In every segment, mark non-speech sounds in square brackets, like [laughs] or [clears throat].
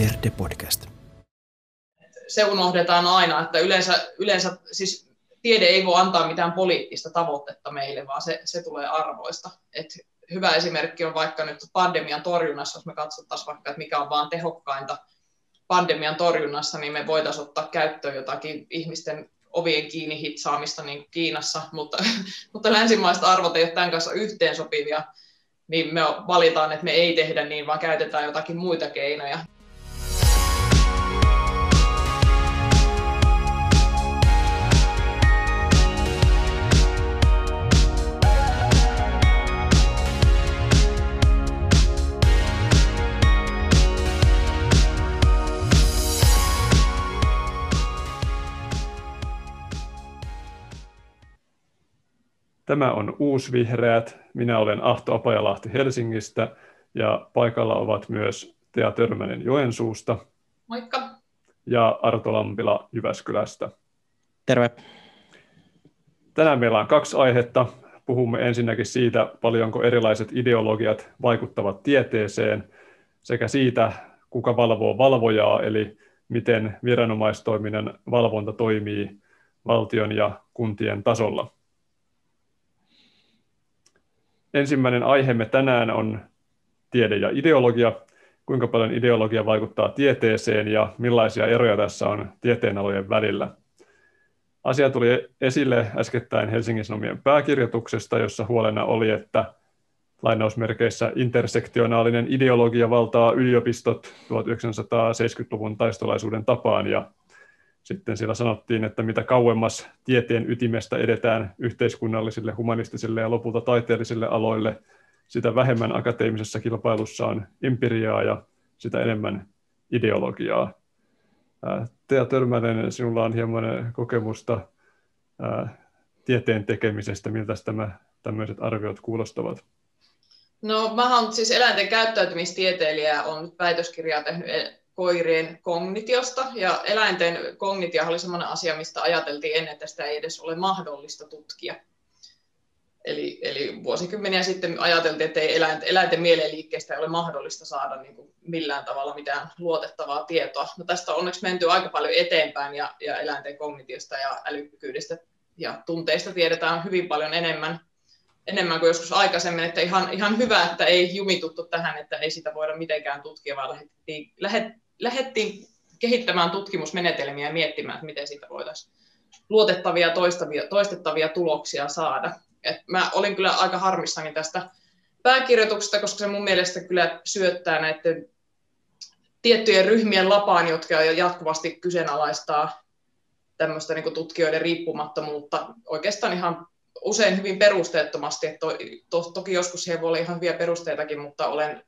Verde Podcast. Se unohdetaan aina, että yleensä, yleensä siis tiede ei voi antaa mitään poliittista tavoitetta meille, vaan se, se tulee arvoista. Et hyvä esimerkki on vaikka nyt pandemian torjunnassa, jos me katsottaisiin vaikka, että mikä on vaan tehokkainta pandemian torjunnassa, niin me voitaisiin ottaa käyttöön jotakin ihmisten ovien kiinni hitsaamista niin kuin Kiinassa, mutta, [laughs] mutta länsimaiset arvot ei ole tämän kanssa yhteensopivia, niin me valitaan, että me ei tehdä niin, vaan käytetään jotakin muita keinoja. Tämä on Uusvihreät. Minä olen Ahto Apajalahti Helsingistä ja paikalla ovat myös Tea Törmänen Joensuusta. Moikka. Ja Arto Lampila Jyväskylästä. Terve. Tänään meillä on kaksi aihetta. Puhumme ensinnäkin siitä, paljonko erilaiset ideologiat vaikuttavat tieteeseen, sekä siitä, kuka valvoo valvojaa, eli miten viranomaistoiminnan valvonta toimii valtion ja kuntien tasolla. Ensimmäinen aiheemme tänään on tiede ja ideologia. Kuinka paljon ideologia vaikuttaa tieteeseen ja millaisia eroja tässä on tieteenalojen välillä. Asia tuli esille äskettäin Helsingin Sanomien pääkirjoituksesta, jossa huolena oli, että lainausmerkeissä intersektionaalinen ideologia valtaa yliopistot 1970-luvun taistolaisuuden tapaan ja sitten siellä sanottiin, että mitä kauemmas tieteen ytimestä edetään yhteiskunnallisille, humanistisille ja lopulta taiteellisille aloille, sitä vähemmän akateemisessa kilpailussa on empiriaa ja sitä enemmän ideologiaa. Tea Törmänen, sinulla on hieman kokemusta tieteen tekemisestä. Miltä tämä, tämmöiset arviot kuulostavat? No, mä olen siis eläinten käyttäytymistieteilijä, on väitöskirjaa tehnyt koirien kognitiosta, ja eläinten kognitia oli sellainen asia, mistä ajateltiin ennen, että sitä ei edes ole mahdollista tutkia. Eli, eli vuosikymmeniä sitten ajateltiin, että ei eläinten, eläinten mielenliikkeestä ei ole mahdollista saada niin kuin millään tavalla mitään luotettavaa tietoa. No tästä on onneksi menty aika paljon eteenpäin ja, ja eläinten kognitiosta ja älykkyydestä ja tunteista tiedetään hyvin paljon enemmän, enemmän kuin joskus aikaisemmin, että ihan, ihan hyvä, että ei jumituttu tähän, että ei sitä voida mitenkään tutkia, vaan lähdettiin, lähet, lähdettiin kehittämään tutkimusmenetelmiä ja miettimään, että miten siitä voitaisiin luotettavia toistavia, toistettavia tuloksia saada. Et mä olin kyllä aika harmissani tästä pääkirjoituksesta, koska se mun mielestä kyllä syöttää näiden tiettyjen ryhmien lapaan, jotka jatkuvasti kyseenalaistaa tämmöistä niin tutkijoiden riippumattomuutta oikeastaan ihan usein hyvin perusteettomasti. to, to, toki joskus siihen voi olla ihan hyviä perusteitakin, mutta olen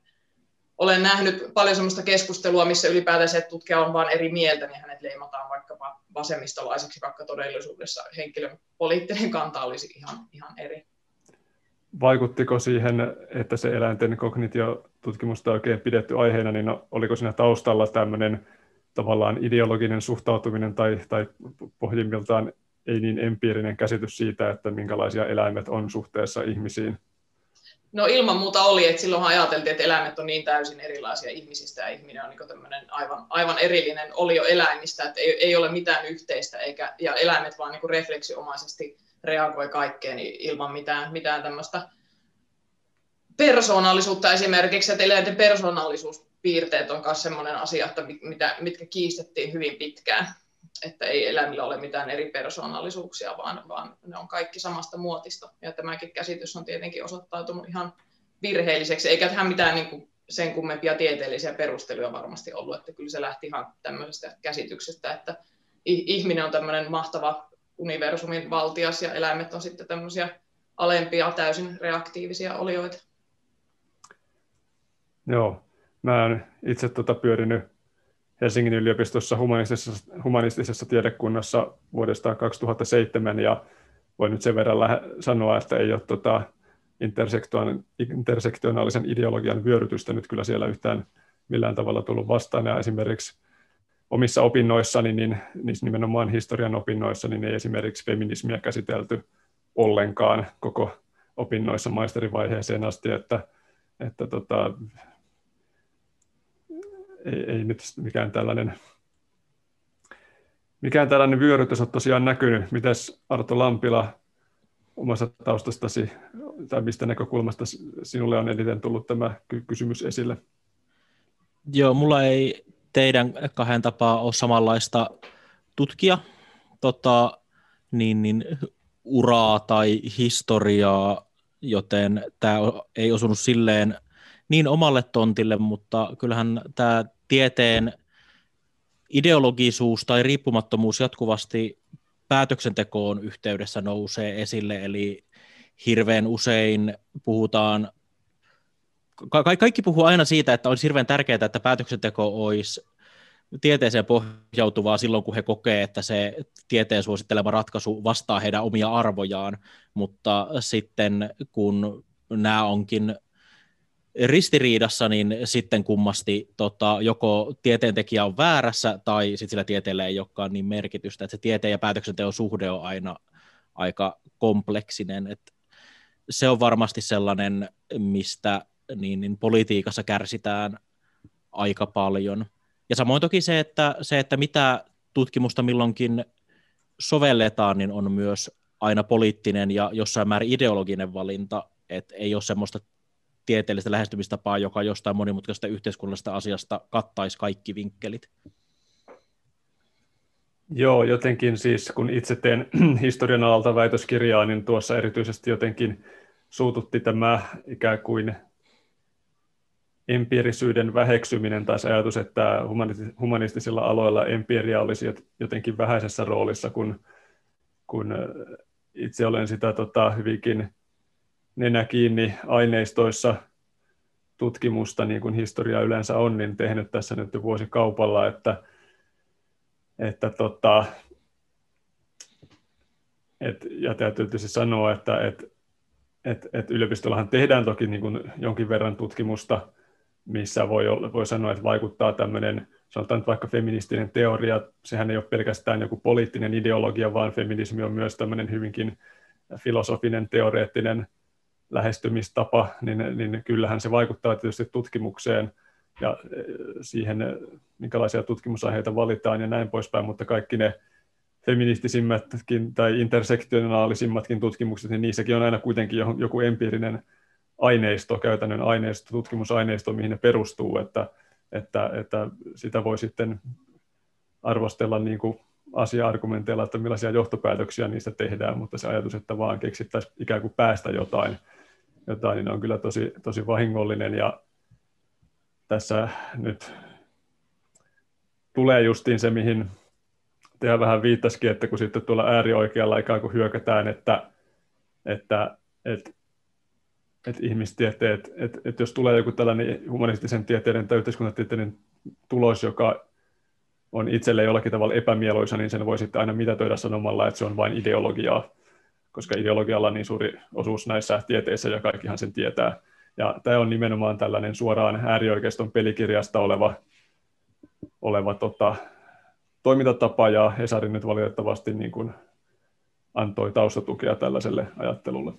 olen nähnyt paljon sellaista keskustelua, missä ylipäätään se, että tutkija on vain eri mieltä, niin hänet leimataan vaikkapa vasemmistolaiseksi, vaikka todellisuudessa henkilön poliittinen kanta olisi ihan, ihan eri. Vaikuttiko siihen, että se eläinten kognitiotutkimusta oikein pidetty aiheena, niin oliko siinä taustalla tämmöinen tavallaan ideologinen suhtautuminen tai, tai pohjimmiltaan ei niin empiirinen käsitys siitä, että minkälaisia eläimet on suhteessa ihmisiin? No ilman muuta oli, että silloin ajateltiin, että eläimet on niin täysin erilaisia ihmisistä ja ihminen on niin aivan, aivan erillinen olio eläimistä, että ei, ei ole mitään yhteistä eikä, ja eläimet vaan niin refleksiomaisesti reagoi kaikkeen ilman mitään, mitään tämmöistä persoonallisuutta esimerkiksi, että eläinten persoonallisuuspiirteet on myös sellainen asia, että mitä, mitkä kiistettiin hyvin pitkään että ei eläimillä ole mitään eri persoonallisuuksia, vaan, vaan ne on kaikki samasta muotista. Ja tämäkin käsitys on tietenkin osoittautunut ihan virheelliseksi, eikä tähän mitään niin kuin sen kummempia tieteellisiä perusteluja varmasti ollut, että kyllä se lähti ihan tämmöisestä käsityksestä, että ihminen on tämmöinen mahtava universumin valtias ja eläimet on sitten tämmöisiä alempia, täysin reaktiivisia olioita. Joo, mä oon itse tuota pyörinyt Helsingin yliopistossa humanistisessa, humanistisessa tiedekunnassa vuodesta 2007 ja voin nyt sen verran lähe, sanoa, että ei ole tota intersektionaalisen ideologian vyörytystä nyt kyllä siellä yhtään millään tavalla tullut vastaan. Ja esimerkiksi omissa opinnoissani, niin niissä nimenomaan historian opinnoissa, niin ei esimerkiksi feminismiä käsitelty ollenkaan koko opinnoissa maisterivaiheeseen asti, että, että tota, ei, ei nyt mikään tällainen, mikään tällainen vyörytys ole tosiaan näkynyt. Mites Arto Lampila omasta taustastasi tai mistä näkökulmasta sinulle on eniten tullut tämä kysymys esille? Joo, mulla ei teidän kahden tapaa ole samanlaista tutkia tota, niin, niin, uraa tai historiaa, joten tämä ei osunut silleen niin omalle tontille, mutta kyllähän tämä tieteen ideologisuus tai riippumattomuus jatkuvasti päätöksentekoon yhteydessä nousee esille, eli hirveän usein puhutaan, ka- kaikki puhuu aina siitä, että on hirveän tärkeää, että päätöksenteko olisi tieteeseen pohjautuvaa silloin, kun he kokee, että se tieteen suosittelema ratkaisu vastaa heidän omia arvojaan, mutta sitten kun nämä onkin ristiriidassa, niin sitten kummasti tota, joko tieteentekijä on väärässä tai sitten sillä tieteellä ei olekaan niin merkitystä, että se tieteen ja päätöksenteon suhde on aina aika kompleksinen. että se on varmasti sellainen, mistä niin, niin politiikassa kärsitään aika paljon. Ja samoin toki se, että, se, että mitä tutkimusta milloinkin sovelletaan, niin on myös aina poliittinen ja jossain määrin ideologinen valinta, että ei ole semmoista tieteellistä lähestymistapaa, joka jostain monimutkaisesta yhteiskunnallisesta asiasta kattaisi kaikki vinkkelit. Joo, jotenkin siis kun itse teen [clears throat] historian alalta väitöskirjaa, niin tuossa erityisesti jotenkin suututti tämä ikään kuin empiirisyyden väheksyminen tai se ajatus, että humanistisilla aloilla empiiria olisi jotenkin vähäisessä roolissa, kun, kun itse olen sitä tota, hyvinkin nenä kiinni aineistoissa tutkimusta, niin kuin historia yleensä on, niin tehnyt tässä nyt jo vuosikaupalla, että, että tota, et, ja täytyy tietysti sanoa, että et, et, et yliopistollahan tehdään toki niin kuin jonkin verran tutkimusta, missä voi, olla, voi sanoa, että vaikuttaa tämmöinen, sanotaan nyt vaikka feministinen teoria, sehän ei ole pelkästään joku poliittinen ideologia, vaan feminismi on myös tämmöinen hyvinkin filosofinen, teoreettinen lähestymistapa, niin, niin kyllähän se vaikuttaa tietysti tutkimukseen ja e, siihen, minkälaisia tutkimusaiheita valitaan ja näin poispäin, mutta kaikki ne feministisimmätkin tai intersektionaalisimmatkin tutkimukset, niin niissäkin on aina kuitenkin joku empiirinen aineisto, käytännön aineisto, tutkimusaineisto, mihin ne perustuu, että, että, että sitä voi sitten arvostella niin kuin asia-argumenteilla, että millaisia johtopäätöksiä niistä tehdään, mutta se ajatus, että vaan keksittäisiin ikään kuin päästä jotain, jotain niin on kyllä tosi, tosi vahingollinen. Ja tässä nyt tulee justiin se, mihin tehdään vähän viittasikin, että kun sitten tuolla äärioikealla ikään kuin hyökätään, että, että, että että ihmistieteet, että, että jos tulee joku tällainen humanistisen tieteiden tai yhteiskuntatieteiden tulos, joka on itselle jollakin tavalla epämieluisa, niin sen voi sitten aina mitätöidä sanomalla, että se on vain ideologiaa, koska ideologialla on niin suuri osuus näissä tieteissä ja kaikkihan sen tietää. Ja tämä on nimenomaan tällainen suoraan äärioikeiston pelikirjasta oleva, oleva tota, toimintatapa, ja Hesari nyt valitettavasti niin kuin antoi taustatukea tällaiselle ajattelulle.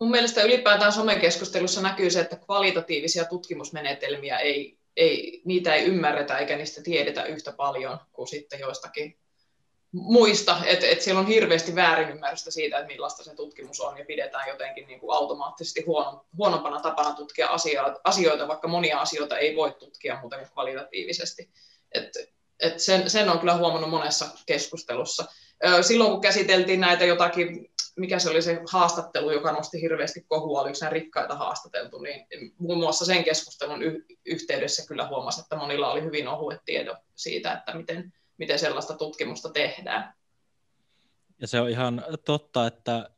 Mun mielestä ylipäätään somekeskustelussa näkyy se, että kvalitatiivisia tutkimusmenetelmiä ei, ei, niitä ei ymmärretä eikä niistä tiedetä yhtä paljon kuin sitten joistakin muista, että et siellä on hirveästi väärinymmärrystä siitä, että millaista se tutkimus on ja pidetään jotenkin niin kuin automaattisesti huono, huonompana tapana tutkia asioita, vaikka monia asioita ei voi tutkia muuten kuin kvalitatiivisesti. Et, et sen, sen on kyllä huomannut monessa keskustelussa. Silloin kun käsiteltiin näitä jotakin mikä se oli se haastattelu, joka nosti hirveästi kohua, oliko se rikkaita haastateltu, niin muun muassa sen keskustelun yhteydessä kyllä huomasi, että monilla oli hyvin ohuet tiedot siitä, että miten, miten sellaista tutkimusta tehdään. Ja se on ihan totta, että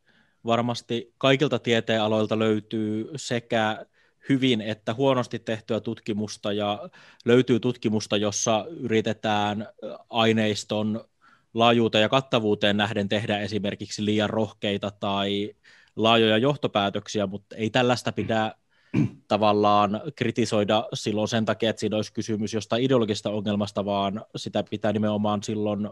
varmasti kaikilta tieteenaloilta löytyy sekä hyvin että huonosti tehtyä tutkimusta ja löytyy tutkimusta, jossa yritetään aineiston laajuuteen ja kattavuuteen nähden tehdä esimerkiksi liian rohkeita tai laajoja johtopäätöksiä, mutta ei tällaista pidä [clears throat] tavallaan kritisoida silloin sen takia, että siinä olisi kysymys jostain ideologisesta ongelmasta, vaan sitä pitää nimenomaan silloin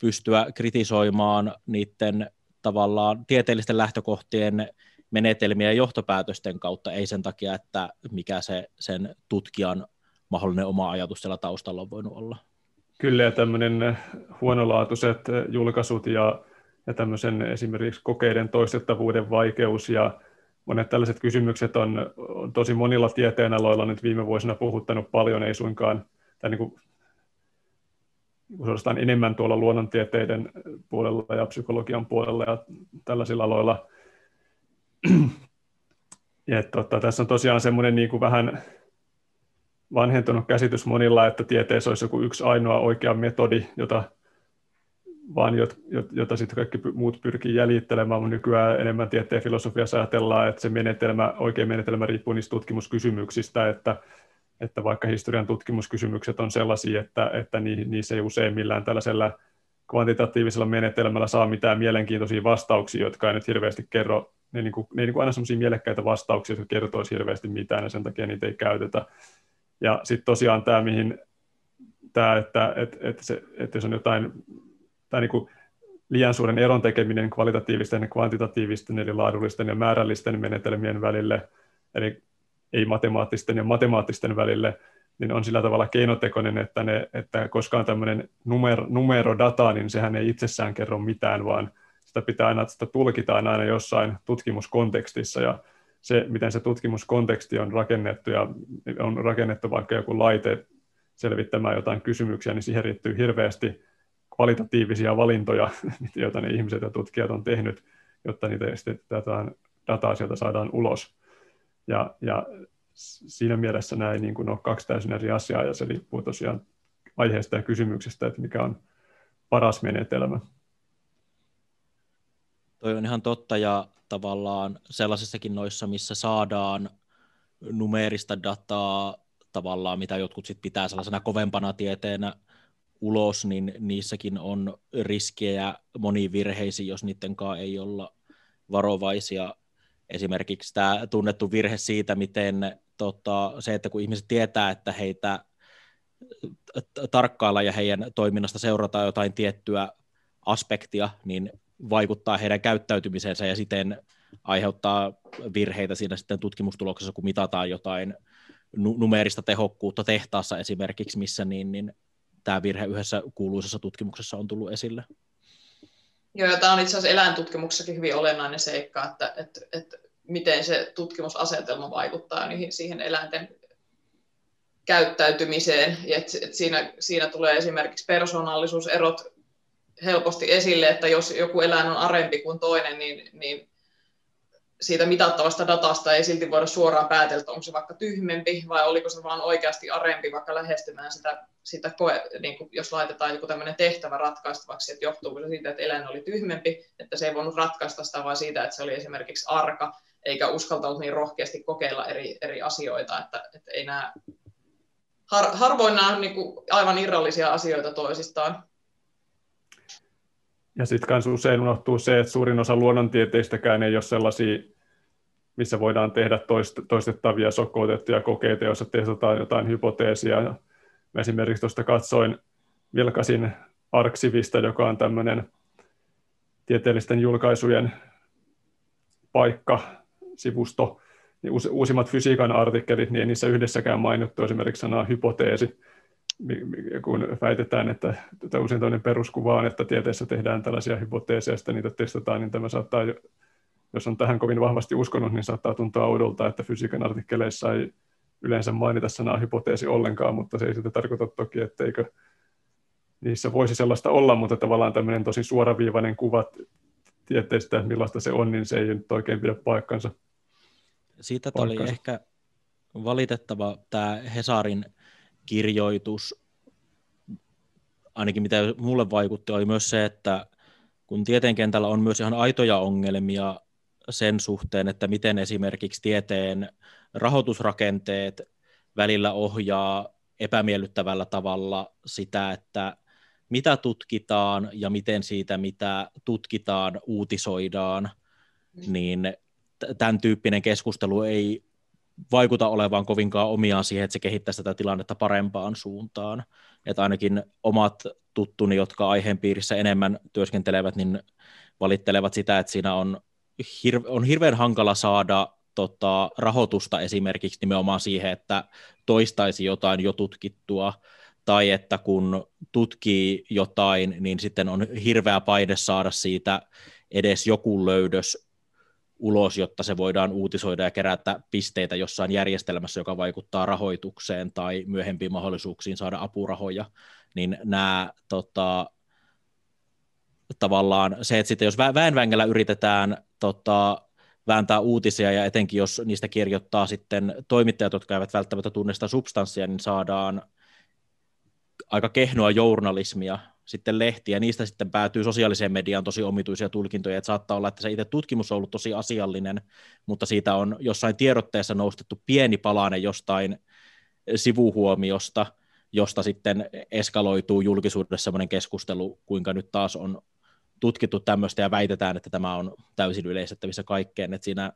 pystyä kritisoimaan niiden tavallaan tieteellisten lähtökohtien menetelmiä ja johtopäätösten kautta, ei sen takia, että mikä se sen tutkijan mahdollinen oma ajatus siellä taustalla on voinut olla. Kyllä, ja tämmöinen huonolaatuiset julkaisut ja, ja tämmöisen esimerkiksi kokeiden toistettavuuden vaikeus ja monet tällaiset kysymykset on, on tosi monilla tieteenaloilla nyt viime vuosina puhuttanut paljon, ei suinkaan, tai niin kuin, suorastaan enemmän tuolla luonnontieteiden puolella ja psykologian puolella ja tällaisilla aloilla. [clears throat] Ja, tota, tässä on tosiaan semmoinen niin kuin vähän vanhentunut käsitys monilla, että tieteessä olisi joku yksi ainoa oikea metodi, jota, vaan jota sitten kaikki muut pyrkii jäljittelemään, mutta nykyään enemmän tieteen filosofiassa ajatellaan, että se menetelmä, oikea menetelmä riippuu niistä tutkimuskysymyksistä, että, että vaikka historian tutkimuskysymykset on sellaisia, että, että niissä ei useimmillään tällaisella kvantitatiivisella menetelmällä saa mitään mielenkiintoisia vastauksia, jotka ei nyt hirveästi kerro, ne, niin kuin, ne ei niin kuin aina sellaisia mielekkäitä vastauksia, jotka kertoisi hirveästi mitään, ja sen takia niitä ei käytetä. Ja sitten tosiaan tämä, mihin tämä, että, että, että, se, että jos on jotain, tai niin kuin liian suuren eron tekeminen kvalitatiivisten ja kvantitatiivisten, eli laadullisten ja määrällisten menetelmien välille, eli ei matemaattisten ja matemaattisten välille, niin on sillä tavalla keinotekoinen, että, ne, että koska on tämmöinen numero, numerodata, niin sehän ei itsessään kerro mitään, vaan sitä pitää aina, sitä tulkitaan aina jossain tutkimuskontekstissa, ja se, miten se tutkimuskonteksti on rakennettu ja on rakennettu vaikka joku laite selvittämään jotain kysymyksiä, niin siihen riittyy hirveästi kvalitatiivisia valintoja, [laughs] joita ne ihmiset ja tutkijat on tehnyt, jotta niitä tätä dataa sieltä saadaan ulos. Ja, ja siinä mielessä näin niin kuin on kaksi täysin eri asiaa, ja se riippuu tosiaan aiheesta ja kysymyksestä, että mikä on paras menetelmä. Toi on ihan totta, ja tavallaan sellaisissakin noissa, missä saadaan numeerista dataa tavallaan, mitä jotkut sit pitää sellaisena kovempana tieteenä ulos, niin niissäkin on riskejä moniin virheisiin, jos niiden kanssa ei olla varovaisia. Esimerkiksi tämä tunnettu virhe siitä, miten tota, se, että kun ihmiset tietää, että heitä tarkkailla ja heidän toiminnasta seurataan jotain tiettyä aspektia, niin vaikuttaa heidän käyttäytymiseensä ja siten aiheuttaa virheitä siinä sitten tutkimustuloksessa, kun mitataan jotain numeerista tehokkuutta tehtaassa esimerkiksi, missä niin, niin tämä virhe yhdessä kuuluisessa tutkimuksessa on tullut esille. Joo, ja tämä on itse asiassa eläintutkimuksessakin hyvin olennainen seikka, että, että, että miten se tutkimusasetelma vaikuttaa niihin, siihen eläinten käyttäytymiseen. Ja että, että siinä, siinä tulee esimerkiksi persoonallisuuserot helposti esille, että jos joku eläin on arempi kuin toinen, niin, niin siitä mitattavasta datasta ei silti voida suoraan päätellä, onko se vaikka tyhmempi vai oliko se vaan oikeasti arempi vaikka lähestymään sitä, sitä koe, niin kuin jos laitetaan joku tämmöinen tehtävä ratkaistavaksi, että johtuuko se siitä, että eläin oli tyhmempi, että se ei voinut ratkaista sitä vaan siitä, että se oli esimerkiksi arka, eikä uskaltanut niin rohkeasti kokeilla eri, eri asioita, että, että ei nämä, har, harvoin nämä on niin kuin aivan irrallisia asioita toisistaan. Ja sitten myös usein unohtuu se, että suurin osa luonnontieteistäkään ei ole sellaisia, missä voidaan tehdä toistettavia sokoutettuja kokeita, joissa testataan jotain hypoteesia. Mä esimerkiksi tuosta katsoin, vilkasin Arksivista, joka on tämmöinen tieteellisten julkaisujen paikka, sivusto, niin uusimmat fysiikan artikkelit, niin ei niissä yhdessäkään mainittu esimerkiksi sanaa hypoteesi kun väitetään, että tätä usein toinen peruskuva on, että tieteessä tehdään tällaisia hypoteeseja, ja niitä testataan, niin tämä saattaa, jos on tähän kovin vahvasti uskonut, niin saattaa tuntua oudolta, että fysiikan artikkeleissa ei yleensä mainita sanaa hypoteesi ollenkaan, mutta se ei sitä tarkoita toki, etteikö niissä voisi sellaista olla, mutta tavallaan tämmöinen tosi suoraviivainen kuva tieteestä, millaista se on, niin se ei nyt oikein pidä paikkansa. Siitä oli ehkä valitettava tämä Hesarin kirjoitus, ainakin mitä mulle vaikutti, oli myös se, että kun tieteenkentällä on myös ihan aitoja ongelmia sen suhteen, että miten esimerkiksi tieteen rahoitusrakenteet välillä ohjaa epämiellyttävällä tavalla sitä, että mitä tutkitaan ja miten siitä, mitä tutkitaan, uutisoidaan, mm. niin tämän tyyppinen keskustelu ei vaikuta olevan kovinkaan omiaan siihen, että se kehittäisi tätä tilannetta parempaan suuntaan. Että ainakin omat tuttuni, jotka aiheen piirissä enemmän työskentelevät, niin valittelevat sitä, että siinä on, hir- on hirveän hankala saada tota, rahoitusta esimerkiksi nimenomaan siihen, että toistaisi jotain jo tutkittua, tai että kun tutkii jotain, niin sitten on hirveä paine saada siitä edes joku löydös ulos, jotta se voidaan uutisoida ja kerätä pisteitä jossain järjestelmässä, joka vaikuttaa rahoitukseen tai myöhempiin mahdollisuuksiin saada apurahoja, niin nämä tota, tavallaan se, että sitten jos väenvängällä yritetään tota, vääntää uutisia ja etenkin jos niistä kirjoittaa sitten toimittajat, jotka eivät välttämättä tunne sitä substanssia, niin saadaan aika kehnoa journalismia sitten lehtiä, niistä sitten päätyy sosiaaliseen mediaan tosi omituisia tulkintoja, että saattaa olla, että se itse tutkimus on ollut tosi asiallinen, mutta siitä on jossain tiedotteessa nostettu pieni palanen jostain sivuhuomiosta, josta sitten eskaloituu julkisuudessa sellainen keskustelu, kuinka nyt taas on tutkittu tämmöistä ja väitetään, että tämä on täysin yleistettävissä kaikkeen, että siinä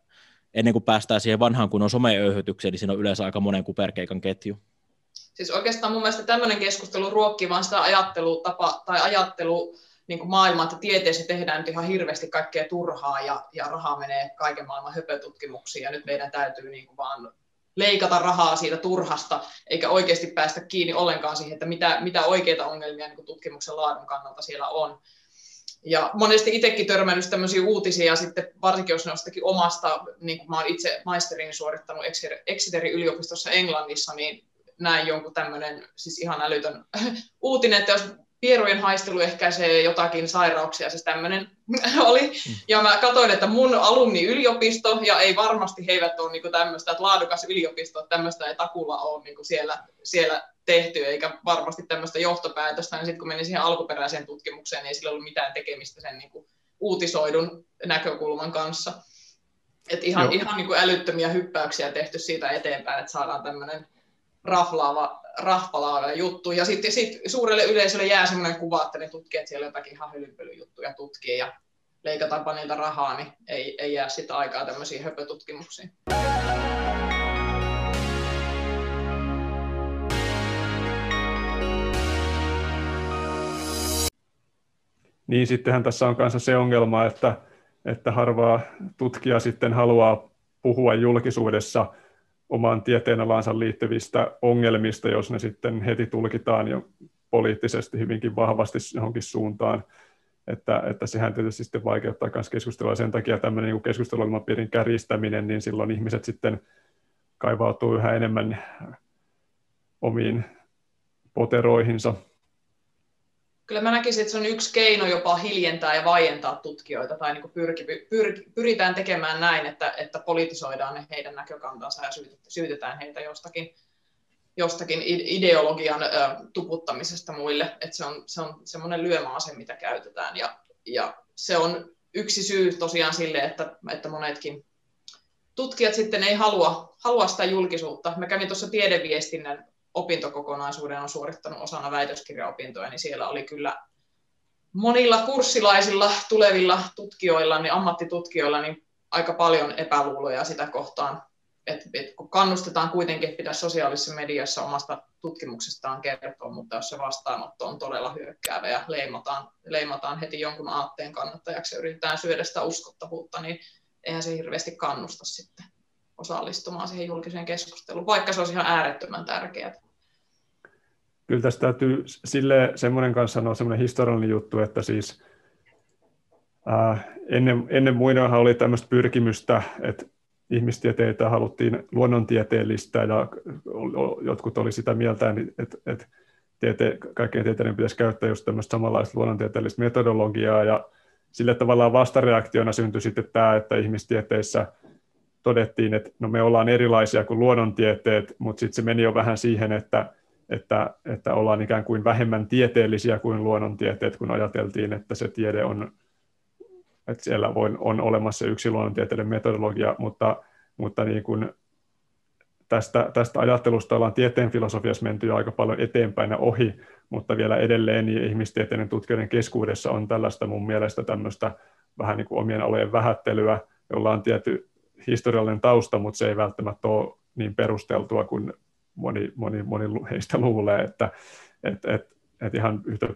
ennen kuin päästään siihen vanhaan kunnon someöyhytykseen, niin siinä on yleensä aika monen kuperkeikan ketju. Siis oikeastaan mun mielestä tämmöinen keskustelu ruokkii vaan sitä ajattelutapa tai ajattelu niin kuin maailmaa, että tieteessä tehdään nyt ihan hirveästi kaikkea turhaa ja, ja rahaa menee kaiken maailman höpötutkimuksiin ja nyt meidän täytyy niin kuin vaan leikata rahaa siitä turhasta, eikä oikeasti päästä kiinni ollenkaan siihen, että mitä, mitä oikeita ongelmia niin tutkimuksen laadun kannalta siellä on. Ja monesti itsekin törmännyt tämmöisiä uutisia, ja sitten varsinkin jos ne jostakin omasta, niin kuin mä olen itse maisterin suorittanut Exeterin yliopistossa Englannissa, niin näin jonkun tämmöinen siis ihan älytön [laughs] uutinen, että jos pierujen haistelu ehkäisee jotakin sairauksia, siis tämmöinen [laughs] oli. Ja mä katsoin, että mun alumni yliopisto, ja ei varmasti he eivät ole niin tämmöistä, että laadukas yliopisto, että tämmöistä ei takulla ole niin siellä, siellä tehty, eikä varmasti tämmöistä johtopäätöstä, niin sitten kun menin siihen alkuperäiseen tutkimukseen, niin ei sillä ollut mitään tekemistä sen niin kuin uutisoidun näkökulman kanssa. Et ihan, ihan niin kuin älyttömiä hyppäyksiä tehty siitä eteenpäin, että saadaan tämmöinen raflaava, rahpalaava juttu. Ja sitten sit suurelle yleisölle jää sellainen kuva, että ne tutkijat siellä jotakin ihan hylynpölyjuttuja tutkii ja leikataanpa niiltä rahaa, niin ei, ei jää sitä aikaa tämmöisiin höpötutkimuksiin. Niin sittenhän tässä on kanssa se ongelma, että, että harvaa tutkija sitten haluaa puhua julkisuudessa omaan tieteenalansa liittyvistä ongelmista, jos ne sitten heti tulkitaan jo poliittisesti hyvinkin vahvasti johonkin suuntaan. Että, että sehän tietysti sitten vaikeuttaa myös keskustelua. Sen takia tämmöinen niin keskusteluilmapiirin kärjistäminen, niin silloin ihmiset sitten kaivautuu yhä enemmän omiin poteroihinsa kyllä mä näkisin, että se on yksi keino jopa hiljentää ja vaientaa tutkijoita, tai niin pyrki, pyrki, pyritään tekemään näin, että, että politisoidaan ne heidän näkökantansa ja syytetään heitä jostakin, jostakin ideologian ö, tuputtamisesta muille. Että se on, se on semmoinen lyömäase, mitä käytetään, ja, ja se on yksi syy tosiaan sille, että, että monetkin tutkijat sitten ei halua, halua sitä julkisuutta. Mä kävin tuossa tiedeviestinnän opintokokonaisuuden on suorittanut osana väitöskirjaopintoja, niin siellä oli kyllä monilla kurssilaisilla tulevilla tutkijoilla, niin ammattitutkijoilla, niin aika paljon epäluuloja sitä kohtaan, että, kun kannustetaan kuitenkin, että pitäisi sosiaalisessa mediassa omasta tutkimuksestaan kertoa, mutta jos se vastaanotto on todella hyökkäävä ja leimataan, leimataan heti jonkun aatteen kannattajaksi ja yritetään syödä sitä uskottavuutta, niin eihän se hirveästi kannusta sitten osallistumaan siihen julkiseen keskusteluun, vaikka se olisi ihan äärettömän tärkeää. Kyllä tästä täytyy sille semmoinen kanssa sanoa semmoinen historiallinen juttu, että siis ää, ennen, ennen muinoinhan oli tämmöistä pyrkimystä, että ihmistieteitä haluttiin luonnontieteellistä ja jotkut oli sitä mieltä, että, että tiete, kaikkien tieteiden pitäisi käyttää just tämmöistä samanlaista luonnontieteellistä metodologiaa ja sille tavallaan vastareaktiona syntyi sitten tämä, että ihmistieteissä – todettiin, että no me ollaan erilaisia kuin luonnontieteet, mutta sitten se meni jo vähän siihen, että, että, että ollaan ikään kuin vähemmän tieteellisiä kuin luonnontieteet, kun ajateltiin, että se tiede on, että siellä on, on olemassa yksi luonnontieteiden metodologia, mutta, mutta niin kuin tästä, tästä ajattelusta ollaan tieteen filosofiassa menty jo aika paljon eteenpäin ja ohi, mutta vielä edelleen niin ihmistieteiden tutkijoiden keskuudessa on tällaista mun mielestä tämmöistä vähän niin kuin omien alojen vähättelyä, jolla on tietty historiallinen tausta, mutta se ei välttämättä ole niin perusteltua kuin moni, moni, moni heistä luulee, että et, et, et ihan yhtä,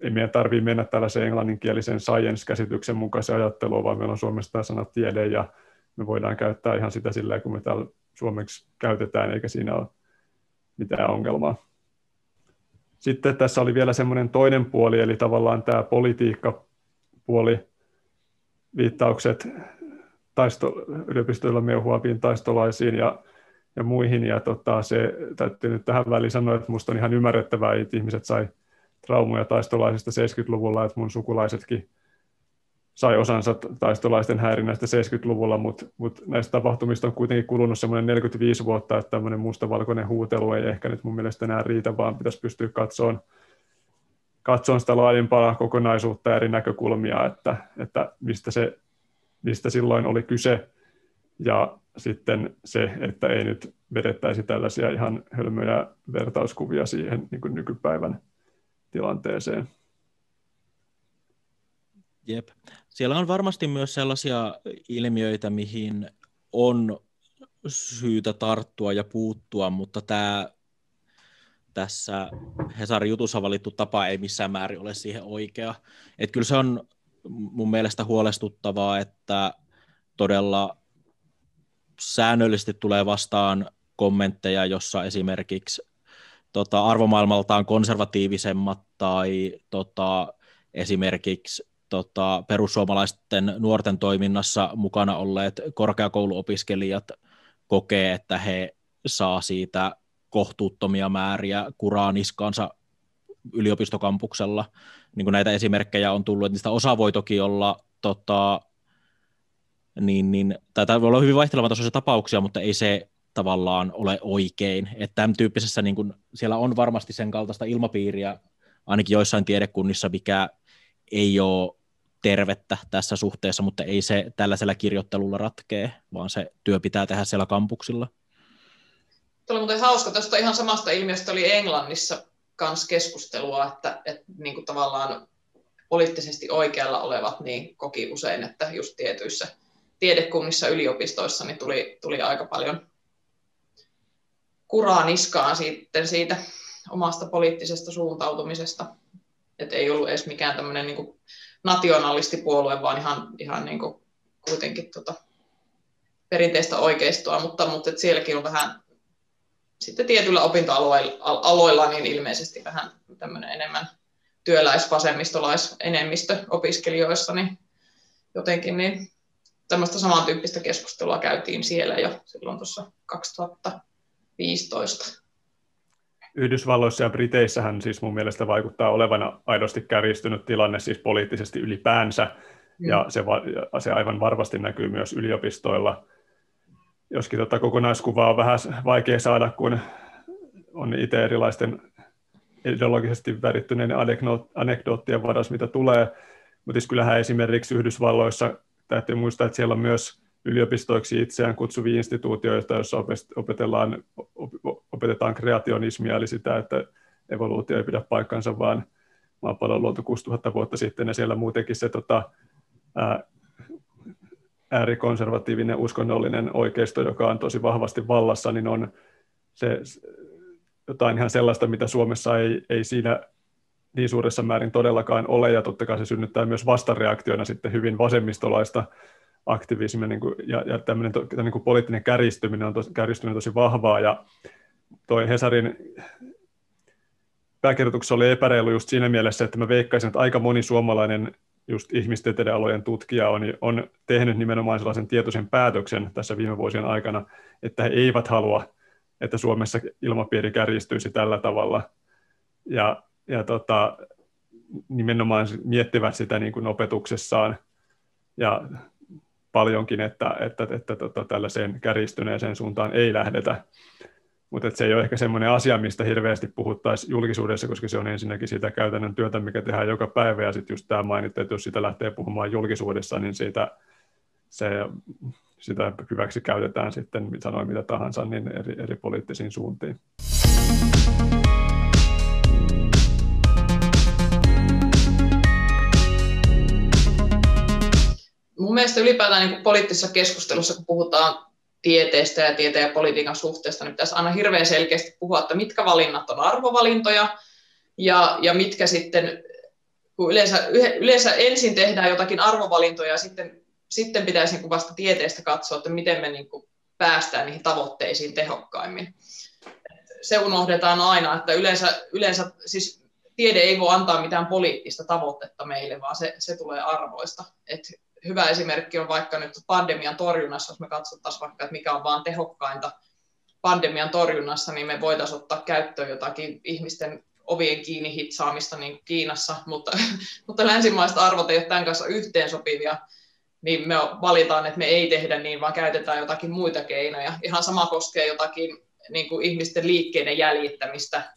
ei meidän tarvitse mennä tällaiseen englanninkielisen science-käsityksen mukaiseen ajatteluun, vaan meillä on Suomessa tämä sana tiede ja, me voidaan käyttää ihan sitä silleen, kun me täällä suomeksi käytetään, eikä siinä ole mitään ongelmaa. Sitten tässä oli vielä semmoinen toinen puoli, eli tavallaan tämä politiikkapuoli, viittaukset taisto, yliopistoilla meuhuaviin taistolaisiin ja, ja muihin. Ja tota, se täytyy nyt tähän väliin sanoa, että minusta on ihan ymmärrettävää, että ihmiset sai traumoja taistolaisista 70-luvulla, että mun sukulaisetkin sai osansa taistolaisten häirinnästä 70-luvulla, mutta mut näistä tapahtumista on kuitenkin kulunut semmoinen 45 vuotta, että tämmöinen mustavalkoinen huutelu ei ehkä nyt mun mielestä enää riitä, vaan pitäisi pystyä katsomaan, katsomaan sitä laajempaa kokonaisuutta ja eri näkökulmia, että, että mistä, se, mistä silloin oli kyse, ja sitten se, että ei nyt vedettäisi tällaisia ihan hölmöjä vertauskuvia siihen niin kuin nykypäivän tilanteeseen. Jep. Siellä on varmasti myös sellaisia ilmiöitä, mihin on syytä tarttua ja puuttua, mutta tämä tässä Hesarin jutussa valittu tapa ei missään määrin ole siihen oikea. Et kyllä se on mun mielestä huolestuttavaa, että todella säännöllisesti tulee vastaan kommentteja, jossa esimerkiksi tota, arvomaailmaltaan konservatiivisemmat tai tota, esimerkiksi tota, perussuomalaisten nuorten toiminnassa mukana olleet korkeakouluopiskelijat kokee, että he saa siitä kohtuuttomia määriä kuraa niskaansa yliopistokampuksella. Niin kuin näitä esimerkkejä on tullut, että niistä osa voi toki olla tota, niin, niin, tai voi olla hyvin vaihtelevan tasoisia tapauksia, mutta ei se tavallaan ole oikein. Että tämän tyyppisessä, niin kuin, siellä on varmasti sen kaltaista ilmapiiriä, ainakin joissain tiedekunnissa, mikä ei ole tervettä tässä suhteessa, mutta ei se tällaisella kirjoittelulla ratkee, vaan se työ pitää tehdä siellä kampuksilla. Tuo oli muuten hauska, tuosta ihan samasta ilmiöstä oli Englannissa kans keskustelua, että, että niin kuin tavallaan poliittisesti oikealla olevat niin koki usein, että just tietyissä tiedekunnissa yliopistoissa niin tuli, tuli aika paljon kuraa niskaan sitten siitä omasta poliittisesta suuntautumisesta. Että ei ollut edes mikään tämmöinen niin nationalistipuolue, vaan ihan, ihan niin kuin kuitenkin tota perinteistä oikeistoa, mutta, mutta et sielläkin on vähän sitten tietyillä opintoaloilla niin ilmeisesti vähän tämmöinen enemmän työläisvasemmistolaisenemmistö opiskelijoissa, niin jotenkin niin tämmöistä samantyyppistä keskustelua käytiin siellä jo silloin tuossa 2015. Yhdysvalloissa ja Briteissähän siis mun mielestä vaikuttaa olevana aidosti kärjistynyt tilanne siis poliittisesti ylipäänsä, mm. ja se, se aivan varmasti näkyy myös yliopistoilla. Joskin tota kokonaiskuvaa on vähän vaikea saada, kun on itse erilaisten ideologisesti värittyneiden anekdoottien varas, mitä tulee, mutta siis kyllähän esimerkiksi Yhdysvalloissa täytyy muistaa, että siellä on myös yliopistoiksi itseään kutsuvia instituutioita, joissa opetellaan, opetetaan kreationismia, eli sitä, että evoluutio ei pidä paikkansa, vaan maapallo on luotu 6000 vuotta sitten, ja siellä muutenkin se tota, ää, äärikonservatiivinen uskonnollinen oikeisto, joka on tosi vahvasti vallassa, niin on se jotain ihan sellaista, mitä Suomessa ei, ei siinä niin suuressa määrin todellakaan ole, ja totta kai se synnyttää myös vastareaktiona sitten hyvin vasemmistolaista aktivismi niin kuin, ja, ja tämmöinen to, niin kuin poliittinen kärjistyminen on, tos, kärjistyminen tosi vahvaa, ja toi Hesarin pääkirjoituksessa oli epäreilu just siinä mielessä, että mä veikkaisin, että aika moni suomalainen just ihmistieteiden alojen tutkija on, on tehnyt nimenomaan sellaisen tietoisen päätöksen tässä viime vuosien aikana, että he eivät halua, että Suomessa ilmapiiri kärjistyisi tällä tavalla. Ja, ja tota, nimenomaan miettivät sitä niin kuin opetuksessaan. Ja paljonkin, että, että, että, että tota, tällaiseen kärjistyneeseen suuntaan ei lähdetä. Mutta se ei ole ehkä semmoinen asia, mistä hirveästi puhuttaisiin julkisuudessa, koska se on ensinnäkin sitä käytännön työtä, mikä tehdään joka päivä, ja sitten just tämä mainittu, että jos sitä lähtee puhumaan julkisuudessa, niin siitä, se, sitä hyväksi käytetään sitten, sanoin mitä tahansa, niin eri, eri poliittisiin suuntiin. mun mielestä ylipäätään niin poliittisessa keskustelussa, kun puhutaan tieteestä ja tieteen ja politiikan suhteesta, niin pitäisi aina hirveän selkeästi puhua, että mitkä valinnat on arvovalintoja ja, ja mitkä sitten, kun yleensä, yleensä ensin tehdään jotakin arvovalintoja ja sitten sitten pitäisi niin vasta tieteestä katsoa, että miten me niin kuin päästään niihin tavoitteisiin tehokkaimmin. Se unohdetaan aina, että yleensä, yleensä siis tiede ei voi antaa mitään poliittista tavoitetta meille, vaan se, se tulee arvoista. Et hyvä esimerkki on vaikka nyt pandemian torjunnassa, jos me katsottaisiin vaikka, että mikä on vaan tehokkainta pandemian torjunnassa, niin me voitaisiin ottaa käyttöön jotakin ihmisten ovien kiinni hitsaamista niin kuin Kiinassa, mutta, [laughs] mutta länsimaiset arvot ei ole tämän kanssa yhteensopivia, niin me valitaan, että me ei tehdä niin, vaan käytetään jotakin muita keinoja. Ihan sama koskee jotakin niin kuin ihmisten liikkeiden jäljittämistä.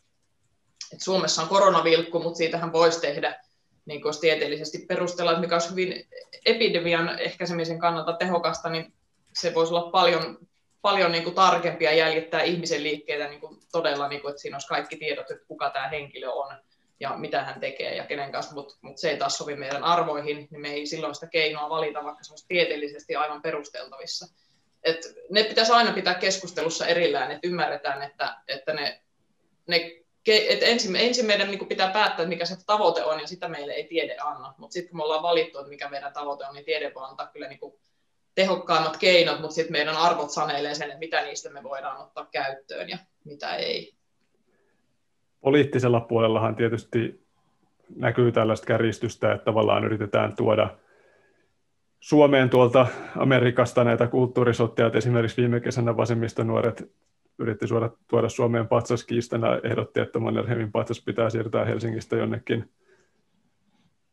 Et Suomessa on koronavilkku, mutta siitähän voisi tehdä niin kuin tieteellisesti että mikä olisi hyvin epidemian ehkäisemisen kannalta tehokasta, niin se voisi olla paljon, paljon niin kuin tarkempia jäljittää ihmisen liikkeitä niin kuin todella, niin kuin, että siinä olisi kaikki tiedot, että kuka tämä henkilö on ja mitä hän tekee ja kenen kanssa, mutta mut se ei taas sovi meidän arvoihin, niin me ei silloin sitä keinoa valita, vaikka se olisi tieteellisesti aivan perusteltavissa. Et ne pitäisi aina pitää keskustelussa erillään, että ymmärretään, että, että ne, ne et ensin, ensin meidän niin pitää päättää, mikä se tavoite on, ja sitä meille ei tiede anna. Mutta sitten kun me ollaan valittu, että mikä meidän tavoite on, niin tiede voi antaa kyllä niin tehokkaimmat keinot, mutta sitten meidän arvot sanelee sen, että mitä niistä me voidaan ottaa käyttöön ja mitä ei. Poliittisella puolellahan tietysti näkyy tällaista kärjistystä, että tavallaan yritetään tuoda Suomeen tuolta Amerikasta näitä kulttuurisottia, esimerkiksi viime kesänä vasemmistonuoret yritti suoda, tuoda Suomeen patsaskiistana, ehdotti, että Mannerheimin patsas pitää siirtää Helsingistä jonnekin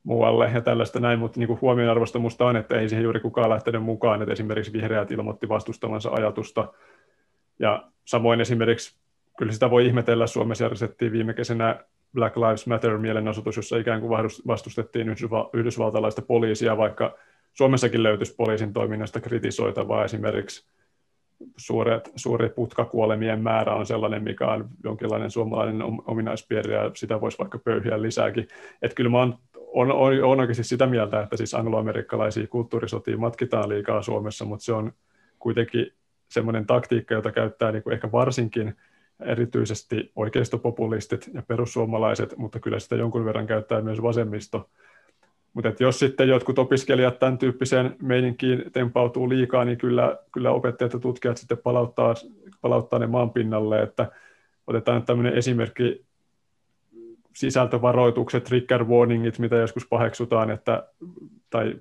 muualle ja tällaista näin, mutta niin huomionarvoista minusta on, että ei siihen juuri kukaan lähtenyt mukaan, että esimerkiksi vihreät ilmoitti vastustavansa ajatusta. Ja samoin esimerkiksi kyllä sitä voi ihmetellä, Suomessa järjestettiin viime kesänä Black Lives Matter mielenosoitus, jossa ikään kuin vastustettiin yhdysvaltalaista poliisia, vaikka Suomessakin löytyisi poliisin toiminnasta kritisoitavaa esimerkiksi suuret, suuri putkakuolemien määrä on sellainen, mikä on jonkinlainen suomalainen ominaispiirre, ja sitä voisi vaikka pöyhiä lisääkin. Että kyllä mä oon on, on, on oikeasti sitä mieltä, että siis angloamerikkalaisia kulttuurisotia matkitaan liikaa Suomessa, mutta se on kuitenkin semmoinen taktiikka, jota käyttää niin kuin ehkä varsinkin erityisesti oikeistopopulistit ja perussuomalaiset, mutta kyllä sitä jonkun verran käyttää myös vasemmisto. Mutta jos sitten jotkut opiskelijat tämän tyyppiseen meininkiin tempautuu liikaa, niin kyllä, kyllä opettajat ja tutkijat sitten palauttaa, palauttaa ne maan pinnalle, että otetaan tämmöinen esimerkki sisältövaroitukset, trigger warningit, mitä joskus paheksutaan, että, tai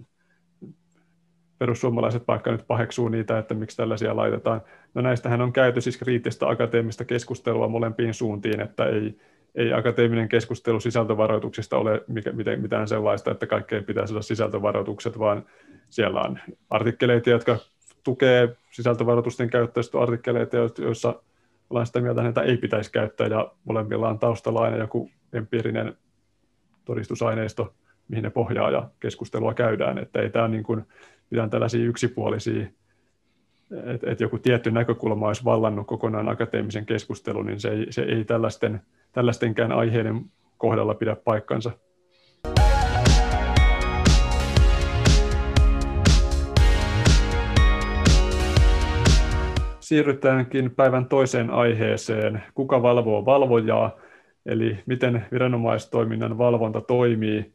perussuomalaiset vaikka nyt paheksuu niitä, että miksi tällaisia laitetaan. No näistähän on käyty siis kriittistä akateemista keskustelua molempiin suuntiin, että ei, ei akateeminen keskustelu sisältövaroituksista ole mitään sellaista, että kaikkeen pitäisi olla sisältövaroitukset, vaan siellä on artikkeleita, jotka tukee sisältövaroitusten käyttöä, artikkeleita, joissa ollaan sitä mieltä, että ei pitäisi käyttää, ja molemmilla on taustalla aina joku empiirinen todistusaineisto, mihin ne pohjaa ja keskustelua käydään, että ei tämä niin kuin mitään tällaisia yksipuolisia, että et joku tietty näkökulma olisi vallannut kokonaan akateemisen keskustelun, niin se ei, se ei tällaisten, tällaistenkään aiheiden kohdalla pidä paikkansa. Siirrytäänkin päivän toiseen aiheeseen. Kuka valvoo valvojaa? eli miten viranomaistoiminnan valvonta toimii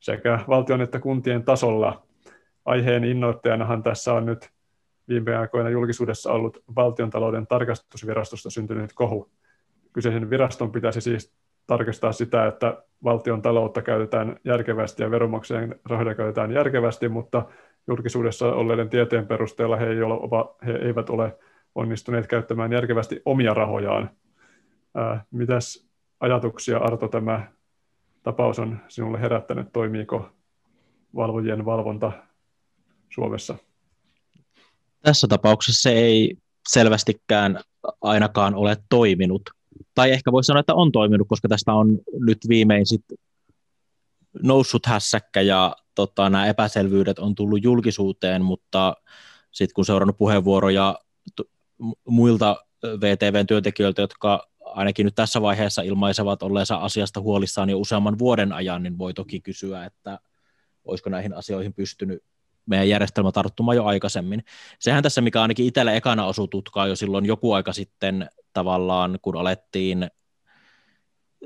sekä valtion että kuntien tasolla. Aiheen innoittajanahan tässä on nyt viime aikoina julkisuudessa ollut valtiontalouden tarkastusvirastosta syntynyt kohu. Kyseisen viraston pitäisi siis tarkastaa sitä, että valtion taloutta käytetään järkevästi ja veronmaksajien rahoja käytetään järkevästi, mutta julkisuudessa olleiden tietojen perusteella he, ei ole, he eivät ole onnistuneet käyttämään järkevästi omia rahojaan. Ää, mitäs ajatuksia, Arto, tämä tapaus on sinulle herättänyt? Toimiiko valvojien valvonta Suomessa? Tässä tapauksessa se ei selvästikään ainakaan ole toiminut. Tai ehkä voisi sanoa, että on toiminut, koska tästä on nyt viimein sit noussut hässäkkä ja tota, nämä epäselvyydet on tullut julkisuuteen, mutta sitten kun seurannut puheenvuoroja muilta VTVn työntekijöiltä, jotka ainakin nyt tässä vaiheessa ilmaisevat olleensa asiasta huolissaan jo useamman vuoden ajan, niin voi toki kysyä, että olisiko näihin asioihin pystynyt meidän järjestelmä tarttumaan jo aikaisemmin. Sehän tässä, mikä ainakin itselle ekana osui tutkaa jo silloin joku aika sitten tavallaan, kun alettiin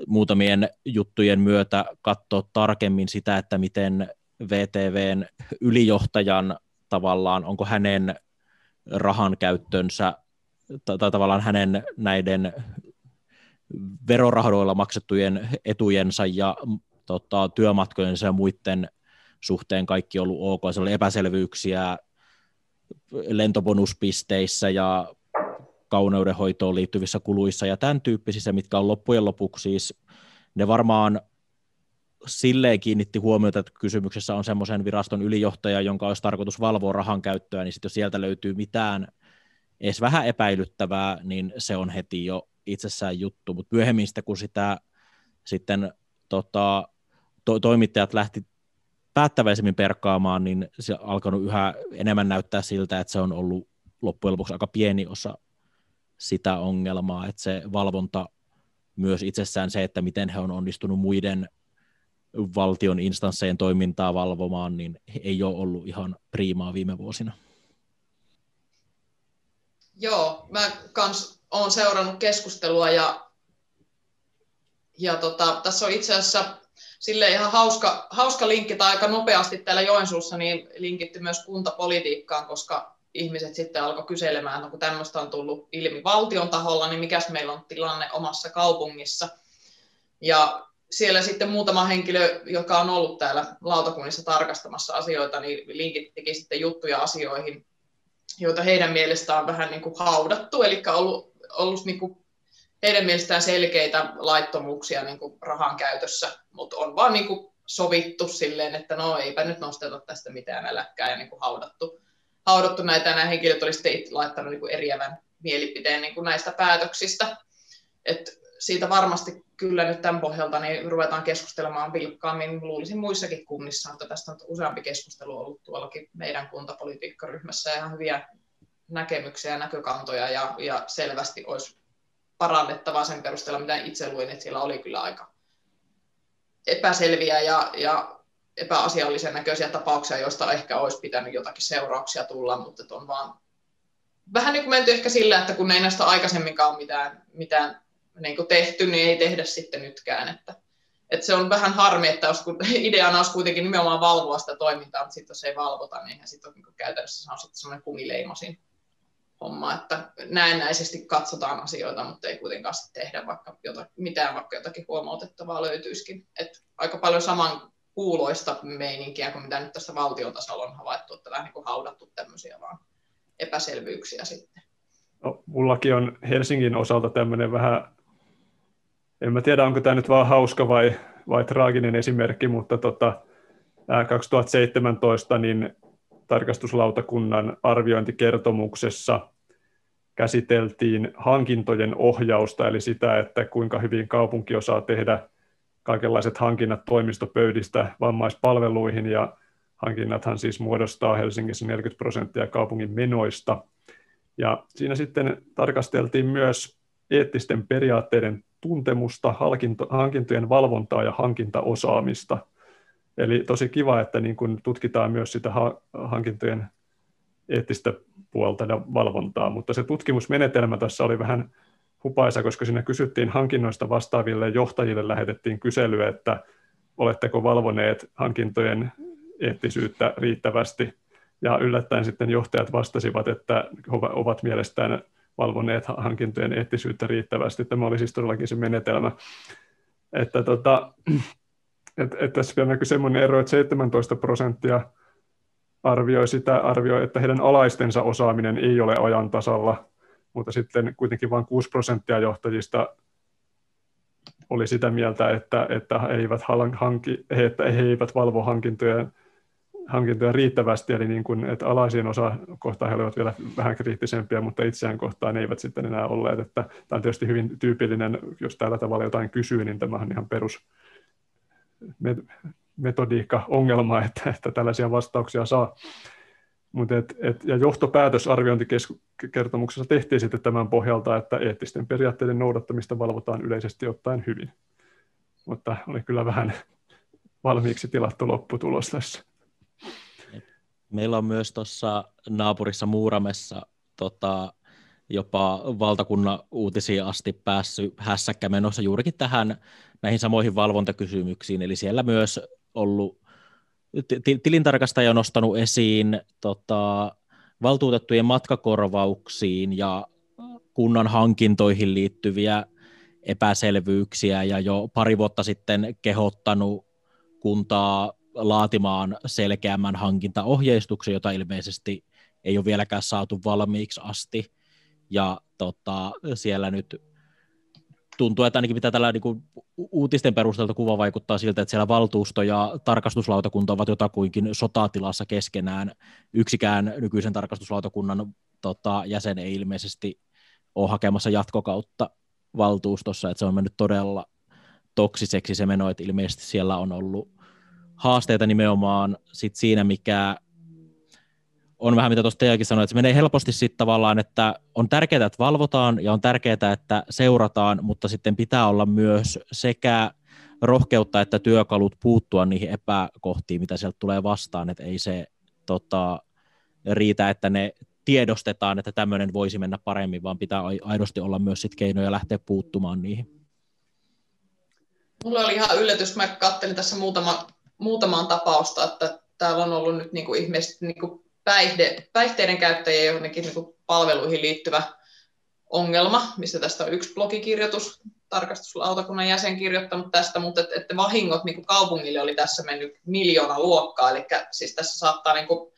muutamien juttujen myötä katsoa tarkemmin sitä, että miten VTVn ylijohtajan tavallaan, onko hänen rahan käyttönsä tai, tai tavallaan hänen näiden verorahoilla maksettujen etujensa ja tota, työmatkojensa ja muiden suhteen kaikki ollut ok. Se oli epäselvyyksiä lentobonuspisteissä ja kauneudenhoitoon liittyvissä kuluissa ja tämän tyyppisissä, mitkä on loppujen lopuksi siis, ne varmaan silleen kiinnitti huomiota, että kysymyksessä on semmoisen viraston ylijohtaja, jonka olisi tarkoitus valvoa rahan käyttöä, niin sitten jos sieltä löytyy mitään edes vähän epäilyttävää, niin se on heti jo itsessään juttu, mutta myöhemmin sitten, kun sitä sitten tota, to, toimittajat lähti päättäväisemmin perkaamaan, niin se on alkanut yhä enemmän näyttää siltä, että se on ollut loppujen lopuksi aika pieni osa sitä ongelmaa, että se valvonta myös itsessään se, että miten he on onnistunut muiden valtion instansseen toimintaa valvomaan, niin ei ole ollut ihan priimaa viime vuosina. Joo, mä kans olen seurannut keskustelua ja, ja tota, tässä on itse asiassa sille ihan hauska, hauska linkki, tai aika nopeasti täällä Joensuussa niin linkitty myös kuntapolitiikkaan, koska ihmiset sitten alkoi kyselemään, että kun tämmöistä on tullut ilmi valtion taholla, niin mikäs meillä on tilanne omassa kaupungissa. Ja siellä sitten muutama henkilö, joka on ollut täällä lautakunnissa tarkastamassa asioita, niin linkittikin sitten juttuja asioihin, joita heidän mielestään on vähän niin kuin haudattu, eli ollut, ollut niin kuin heidän mielestään selkeitä laittomuuksia niin kuin rahan käytössä, mutta on vaan niin kuin sovittu silleen, että no eipä nyt nosteta tästä mitään äläkkää ja niin kuin haudattu, haudattu näitä. Nämä henkilöt olisivat sitten laittanut niin eriävän mielipiteen niin kuin näistä päätöksistä. Et siitä varmasti kyllä nyt tämän pohjalta niin ruvetaan keskustelemaan vilkkaammin. Luulisin muissakin kunnissa, että tästä on useampi keskustelu ollut tuollakin meidän kuntapolitiikkaryhmässä ja ihan hyviä näkemyksiä ja näkökantoja ja, ja selvästi olisi parannettavaa sen perusteella, mitä itse luin, että siellä oli kyllä aika epäselviä ja, ja epäasiallisen näköisiä tapauksia, joista ehkä olisi pitänyt jotakin seurauksia tulla, mutta on vaan vähän niin kuin menty ehkä sillä, että kun ei näistä aikaisemminkaan ole mitään, mitään niin kuin tehty, niin ei tehdä sitten nytkään. Että, että se on vähän harmi, että kun [laughs] ideana olisi kuitenkin nimenomaan valvoa sitä toimintaa, mutta sitten jos ei valvota, niin sitten niin käytännössä se on sitten semmoinen kumileimasin homma, että näennäisesti katsotaan asioita, mutta ei kuitenkaan tehdä vaikka jotain, mitään, vaikka jotakin huomautettavaa löytyisikin. Et aika paljon saman kuuloista meininkiä kuin mitä nyt tässä valtiotasolla on havaittu, että vähän niin kuin haudattu tämmöisiä vaan epäselvyyksiä sitten. No, mullakin on Helsingin osalta tämmöinen vähän, en mä tiedä onko tämä nyt vaan hauska vai, vai traaginen esimerkki, mutta tota, 2017 niin tarkastuslautakunnan arviointikertomuksessa käsiteltiin hankintojen ohjausta, eli sitä, että kuinka hyvin kaupunki osaa tehdä kaikenlaiset hankinnat toimistopöydistä vammaispalveluihin, ja hankinnathan siis muodostaa Helsingissä 40 prosenttia kaupungin menoista. Ja siinä sitten tarkasteltiin myös eettisten periaatteiden tuntemusta, hankintojen valvontaa ja hankintaosaamista – Eli tosi kiva, että niin kun tutkitaan myös sitä hankintojen eettistä puolta ja valvontaa, mutta se tutkimusmenetelmä tässä oli vähän hupaisa, koska siinä kysyttiin hankinnoista vastaaville johtajille, lähetettiin kyselyä, että oletteko valvoneet hankintojen eettisyyttä riittävästi, ja yllättäen sitten johtajat vastasivat, että ovat mielestään valvoneet hankintojen eettisyyttä riittävästi. Tämä oli siis todellakin se menetelmä. Että tota, että et tässä vielä näkyy semmoinen ero, että 17 prosenttia arvioi sitä, arvioi, että heidän alaistensa osaaminen ei ole ajan tasalla, mutta sitten kuitenkin vain 6 prosenttia johtajista oli sitä mieltä, että, että he, eivät hanki, he, että he eivät valvo hankintoja, hankintoja riittävästi, eli niin kuin, että alaisien osa kohtaan he olivat vielä vähän kriittisempiä, mutta itseään kohtaan eivät sitten enää olleet. Että tämä on tietysti hyvin tyypillinen, jos tällä tavalla jotain kysyy, niin tämä on ihan perus, metodiikka-ongelma, että, että tällaisia vastauksia saa. Mut et, et, ja johtopäätös arviointikertomuksessa tehtiin sitten tämän pohjalta, että eettisten periaatteiden noudattamista valvotaan yleisesti ottaen hyvin. Mutta oli kyllä vähän valmiiksi tilattu lopputulos tässä. Meillä on myös tuossa naapurissa Muuramessa tota, jopa valtakunnan uutisiin asti päässyt hässäkkä menossa juurikin tähän näihin samoihin valvontakysymyksiin, eli siellä myös ollut tilintarkastaja on nostanut esiin tota, valtuutettujen matkakorvauksiin ja kunnan hankintoihin liittyviä epäselvyyksiä ja jo pari vuotta sitten kehottanut kuntaa laatimaan selkeämmän hankintaohjeistuksen, jota ilmeisesti ei ole vieläkään saatu valmiiksi asti. Ja tota, siellä nyt tuntuu, että ainakin mitä tällä niin kuin, uutisten perusteelta kuva vaikuttaa siltä, että siellä valtuusto ja tarkastuslautakunta ovat jotakuinkin sotatilassa keskenään. Yksikään nykyisen tarkastuslautakunnan tota, jäsen ei ilmeisesti ole hakemassa jatkokautta valtuustossa, että se on mennyt todella toksiseksi se meno, että ilmeisesti siellä on ollut haasteita nimenomaan sit siinä, mikä on vähän mitä tuosta teidänkin sanoit, että se menee helposti sitten tavallaan, että on tärkeää, että valvotaan ja on tärkeää, että seurataan, mutta sitten pitää olla myös sekä rohkeutta että työkalut puuttua niihin epäkohtiin, mitä sieltä tulee vastaan, että ei se tota, riitä, että ne tiedostetaan, että tämmöinen voisi mennä paremmin, vaan pitää aidosti olla myös sit keinoja lähteä puuttumaan niihin. Mulla oli ihan yllätys, mä katselin tässä muutama, muutamaan tapausta, että täällä on ollut nyt niin kuin ihmeisesti niin kuin päihde, päihteiden käyttäjien johonkin niin palveluihin liittyvä ongelma, missä tästä on yksi blogikirjoitus, tarkastuslautakunnan jäsen kirjoittanut tästä, mutta että, että vahingot niin kuin kaupungille oli tässä mennyt miljoona luokkaa, eli siis tässä saattaa niin kuin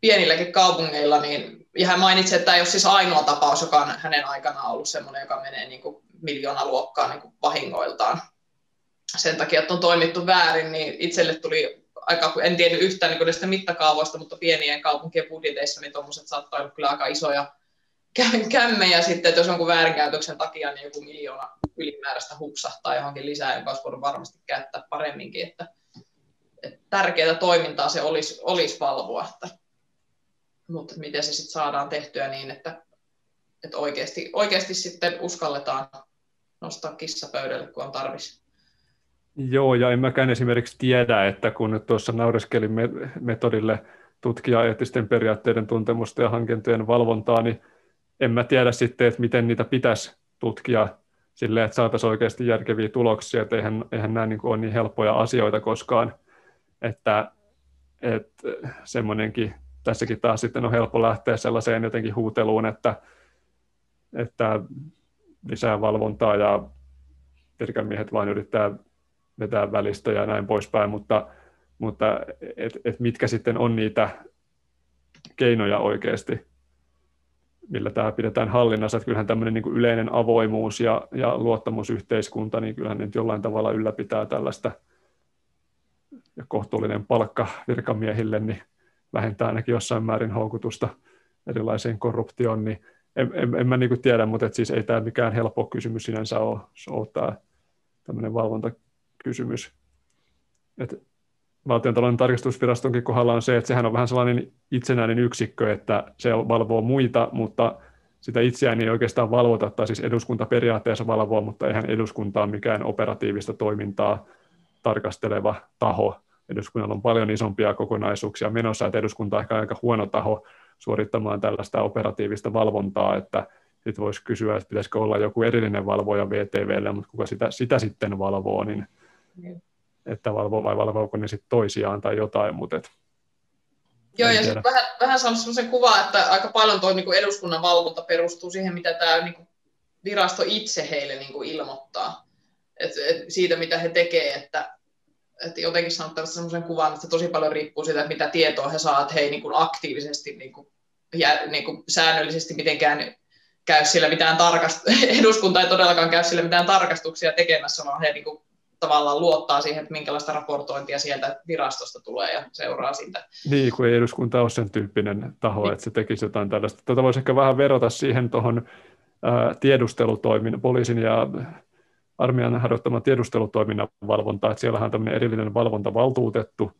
pienilläkin kaupungeilla, niin, ja hän mainitsi, että tämä ei ole siis ainoa tapaus, joka on hänen aikanaan ollut sellainen, joka menee niin kuin miljoona luokkaa niin kuin vahingoiltaan. Sen takia, että on toimittu väärin, niin itselle tuli aika, en tiedä yhtään niin niistä mittakaavoista, mutta pienien kaupunkien budjeteissa niin tuommoiset saattaa olla kyllä aika isoja kämmejä sitten, että jos jonkun väärinkäytöksen takia niin joku miljoona ylimääräistä hupsahtaa johonkin lisää, jonka olisi voinut varmasti käyttää paremminkin, että, että tärkeää toimintaa se olisi, olisi valvoa, että, mutta miten se sitten saadaan tehtyä niin, että, että oikeasti, oikeasti sitten uskalletaan nostaa kissa pöydälle, kun on tarvis. Joo, ja en mäkään esimerkiksi tiedä, että kun tuossa naureskelin metodille tutkia eettisten periaatteiden tuntemusta ja hankintojen valvontaa, niin en mä tiedä sitten, että miten niitä pitäisi tutkia silleen, että saataisiin oikeasti järkeviä tuloksia, että eihän, eihän nämä niin ole niin helppoja asioita koskaan, että, että semmoinenkin, tässäkin taas sitten on helppo lähteä sellaiseen jotenkin huuteluun, että, että lisää valvontaa ja virkamiehet vain yrittää vetää välistä ja näin poispäin, mutta, mutta et, et mitkä sitten on niitä keinoja oikeasti, millä tämä pidetään hallinnassa, että kyllähän tämmöinen niin yleinen avoimuus ja, ja luottamusyhteiskunta, niin kyllähän nyt jollain tavalla ylläpitää tällaista ja kohtuullinen palkka virkamiehille, niin vähentää ainakin jossain määrin houkutusta erilaiseen korruptioon, niin en, en, en mä niin tiedä, mutta et siis ei tämä mikään helppo kysymys sinänsä ole, ole tämä tämmöinen valvontakysymys. Et valtiontalouden tarkastusvirastonkin kohdalla on se, että sehän on vähän sellainen itsenäinen yksikkö, että se valvoo muita, mutta sitä itseään ei oikeastaan valvota, tai siis eduskunta periaatteessa valvoo, mutta eihän eduskunta ole mikään operatiivista toimintaa tarkasteleva taho. Eduskunnalla on paljon isompia kokonaisuuksia menossa, että eduskunta on ehkä aika huono taho suorittamaan tällaista operatiivista valvontaa, että sitten voisi kysyä, että pitäisikö olla joku erillinen valvoja VTVlle, mutta kuka sitä, sitä sitten valvoo, niin. Että valvoo vai valvooko ne sitten toisiaan tai jotain, mutta et, Joo, ja sitten vähän, vähän saanut sellaisen kuvan, että aika paljon tuo niin eduskunnan valvonta perustuu siihen, mitä tämä niin virasto itse heille niin kuin ilmoittaa. Et, et siitä, mitä he tekevät, että, että jotenkin sanottavasti sellaisen kuvan, että se tosi paljon riippuu siitä, että mitä tietoa he saavat, että he ei niin kuin aktiivisesti, niin kuin, jä, niin kuin säännöllisesti mitenkään käy sillä mitään tarkast- [laughs] eduskunta ei todellakaan käy sillä mitään tarkastuksia tekemässä, vaan he niin kuin tavallaan luottaa siihen, että minkälaista raportointia sieltä virastosta tulee ja seuraa sitä. Niin, kun ei eduskunta ole sen tyyppinen taho, niin. että se tekisi jotain tällaista. Tätä voisi ehkä vähän verota siihen tuohon tiedustelutoiminnan, poliisin ja armeijan harjoittaman tiedustelutoiminnan valvontaa, että siellähän on tämmöinen erillinen valvontavaltuutettu,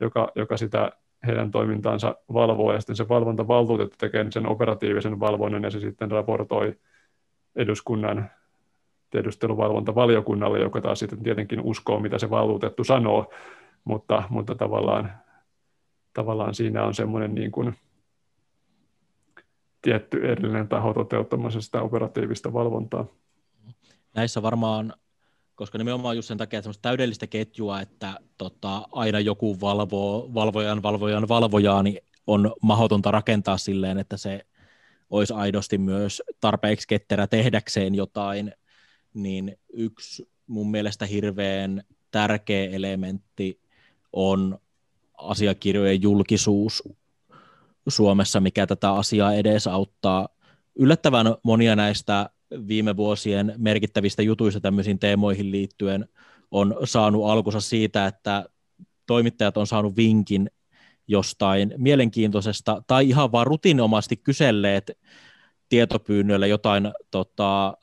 joka, joka sitä heidän toimintaansa valvoo, ja sitten se valvontavaltuutettu tekee sen operatiivisen valvonnan, ja se sitten raportoi eduskunnan tiedusteluvalvontavaliokunnalle, joka taas sitten tietenkin uskoo, mitä se valtuutettu sanoo, mutta, mutta tavallaan, tavallaan siinä on semmoinen niin kuin tietty erillinen taho toteuttamassa sitä operatiivista valvontaa. Näissä varmaan koska nimenomaan just sen takia, että täydellistä ketjua, että tota, aina joku valvoo valvojan, valvojan, valvojaa, niin on mahdotonta rakentaa silleen, että se olisi aidosti myös tarpeeksi ketterä tehdäkseen jotain, niin yksi mun mielestä hirveän tärkeä elementti on asiakirjojen julkisuus Suomessa, mikä tätä asiaa edesauttaa. Yllättävän monia näistä viime vuosien merkittävistä jutuista tämmöisiin teemoihin liittyen on saanut alkunsa siitä, että toimittajat on saanut vinkin jostain mielenkiintoisesta tai ihan vaan rutiinomaisesti kyselleet tietopyynnöillä jotain tota,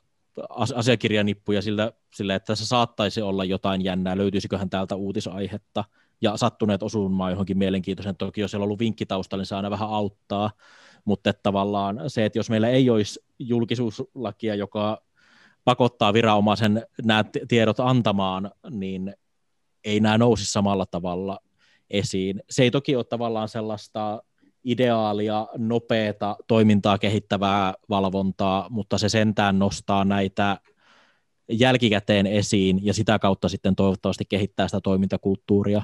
asiakirjanippuja sillä, sillä, että tässä saattaisi olla jotain jännää, löytyisiköhän täältä uutisaihetta, ja sattuneet osumaan johonkin mielenkiintoisen. Toki jos siellä on ollut vinkki taustalla, niin se aina vähän auttaa, mutta että tavallaan se, että jos meillä ei olisi julkisuuslakia, joka pakottaa viranomaisen nämä tiedot antamaan, niin ei nämä nousisi samalla tavalla esiin. Se ei toki ole tavallaan sellaista ideaalia, nopeata toimintaa kehittävää valvontaa, mutta se sentään nostaa näitä jälkikäteen esiin ja sitä kautta sitten toivottavasti kehittää sitä toimintakulttuuria.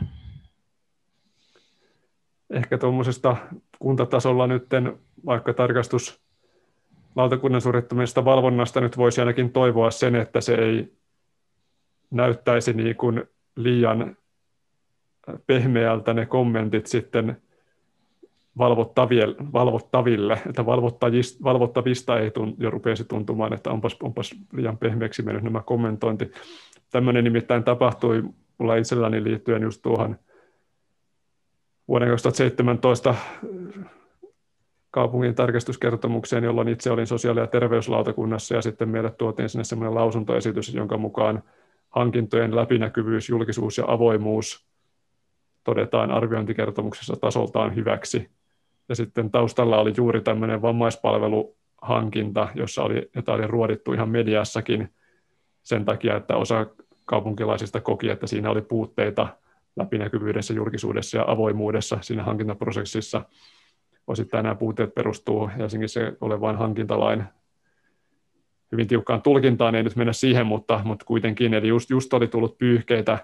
Ehkä tuommoisesta kuntatasolla nyt vaikka tarkastus lautakunnan suorittamista valvonnasta nyt voisi ainakin toivoa sen, että se ei näyttäisi niin kuin liian pehmeältä ne kommentit sitten valvottaville, valvottaville että valvottavista ei tun, jo rupeisi tuntumaan, että onpas, onpas liian pehmeäksi mennyt nämä kommentointi. Tämmöinen nimittäin tapahtui mulla itselläni liittyen just tuohon vuoden 2017 kaupungin tarkastuskertomukseen, jolloin itse olin sosiaali- ja terveyslautakunnassa, ja sitten meille tuotiin sinne semmoinen lausuntoesitys, jonka mukaan hankintojen läpinäkyvyys, julkisuus ja avoimuus todetaan arviointikertomuksessa tasoltaan hyväksi. Ja sitten taustalla oli juuri tämmöinen vammaispalveluhankinta, jossa oli, jota oli ruodittu ihan mediassakin sen takia, että osa kaupunkilaisista koki, että siinä oli puutteita läpinäkyvyydessä, julkisuudessa ja avoimuudessa siinä hankintaprosessissa. Osittain nämä puutteet perustuu Helsingissä olevaan hankintalain hyvin tiukkaan tulkintaan, ei nyt mennä siihen, mutta, mutta kuitenkin, eli just, just oli tullut pyyhkeitä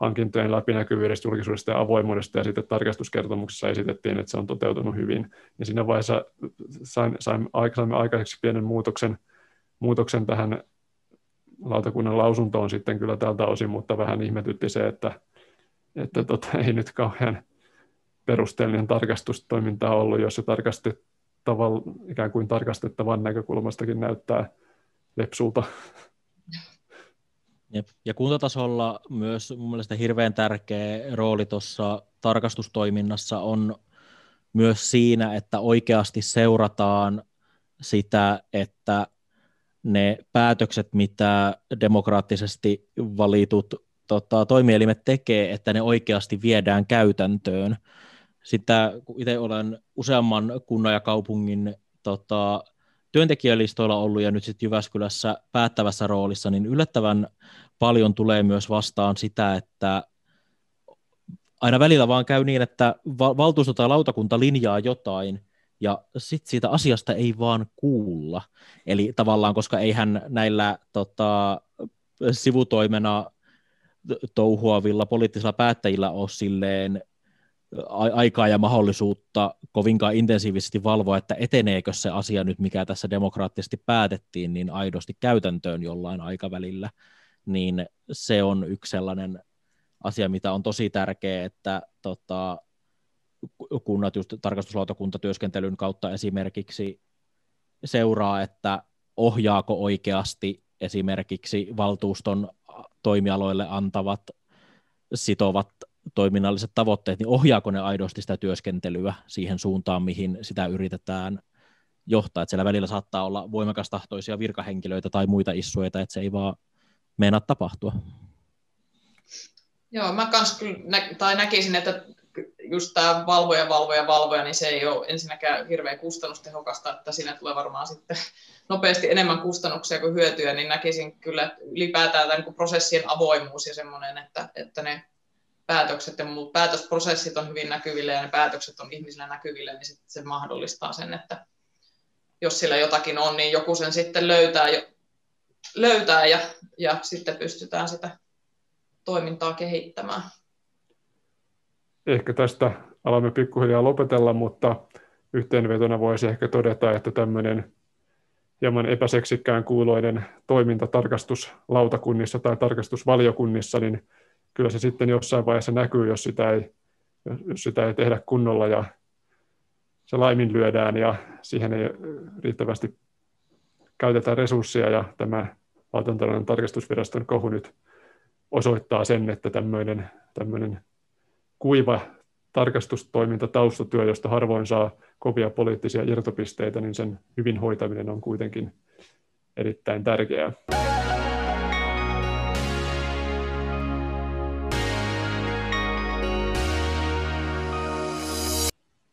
hankintojen läpinäkyvyydestä, julkisuudesta ja avoimuudesta, ja sitten tarkastuskertomuksessa esitettiin, että se on toteutunut hyvin. Ja siinä vaiheessa sain, sain, saimme aikaiseksi pienen muutoksen, muutoksen tähän lautakunnan lausuntoon sitten kyllä tältä osin, mutta vähän ihmetytti se, että, että tota, ei nyt kauhean perusteellinen tarkastustoiminta ollut, jos se tarkastettava, ikään kuin tarkastettavan näkökulmastakin näyttää lepsulta. Jep. Ja kuntatasolla myös mun mielestä hirveän tärkeä rooli tuossa tarkastustoiminnassa on myös siinä, että oikeasti seurataan sitä, että ne päätökset, mitä demokraattisesti valitut tota, toimielimet tekee, että ne oikeasti viedään käytäntöön. Sitä, kun itse olen useamman kunnan ja kaupungin tota, työntekijälistoilla ollut ja nyt sitten Jyväskylässä päättävässä roolissa, niin yllättävän paljon tulee myös vastaan sitä, että aina välillä vaan käy niin, että valtuusto tai lautakunta linjaa jotain, ja sitten siitä asiasta ei vaan kuulla. Eli tavallaan, koska eihän näillä tota, sivutoimena touhuavilla poliittisilla päättäjillä ole silleen aikaa ja mahdollisuutta kovinkaan intensiivisesti valvoa, että eteneekö se asia nyt, mikä tässä demokraattisesti päätettiin, niin aidosti käytäntöön jollain aikavälillä, niin se on yksi sellainen asia, mitä on tosi tärkeä, että tota, kunnat just tarkastuslautakuntatyöskentelyn kautta esimerkiksi seuraa, että ohjaako oikeasti esimerkiksi valtuuston toimialoille antavat sitovat toiminnalliset tavoitteet, niin ohjaako ne aidosti sitä työskentelyä siihen suuntaan, mihin sitä yritetään johtaa. Että siellä välillä saattaa olla voimakastahtoisia virkahenkilöitä tai muita issueita, että se ei vaan meinaa tapahtua. Joo, mä kans kyllä nä- tai näkisin, että just tämä valvoja, valvoja, valvoja, niin se ei ole ensinnäkään hirveän kustannustehokasta, että siinä tulee varmaan sitten nopeasti enemmän kustannuksia kuin hyötyä, niin näkisin kyllä että ylipäätään tämän prosessien avoimuus ja semmoinen, että, että ne päätökset ja muut päätösprosessit on hyvin näkyville ja ne päätökset on ihmisillä näkyville, niin sitten se mahdollistaa sen, että jos sillä jotakin on, niin joku sen sitten löytää löytää ja, ja sitten pystytään sitä toimintaa kehittämään. Ehkä tästä alamme pikkuhiljaa lopetella, mutta yhteenvetona voisi ehkä todeta, että tämmöinen hieman epäseksikkään kuuloinen toiminta tarkastuslautakunnissa tai tarkastusvaliokunnissa, niin kyllä se sitten jossain vaiheessa näkyy, jos sitä ei, jos sitä ei tehdä kunnolla ja se laiminlyödään ja siihen ei riittävästi käytetä resursseja ja tämä valtiontalouden tarkastusviraston kohu nyt osoittaa sen, että tämmöinen, tämmöinen kuiva tarkastustoiminta, taustatyö, josta harvoin saa kovia poliittisia irtopisteitä, niin sen hyvin hoitaminen on kuitenkin erittäin tärkeää.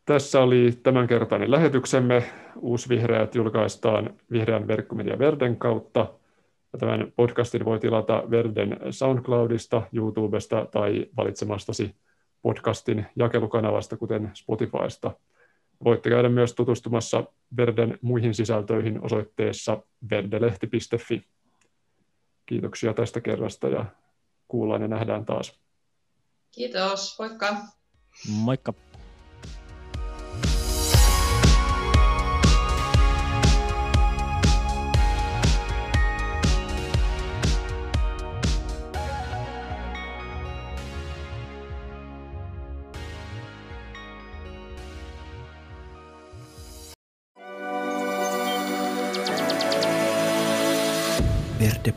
Tässä oli tämänkertainen lähetyksemme. Uusvihreät julkaistaan Vihreän verkkomedia Verden kautta. Tämän podcastin voi tilata Verden SoundCloudista, YouTubesta tai valitsemastasi podcastin jakelukanavasta, kuten Spotifysta. Voitte käydä myös tutustumassa Verden muihin sisältöihin osoitteessa verdelehti.fi. Kiitoksia tästä kerrasta ja kuullaan ja nähdään taas. Kiitos, moikka. Moikka.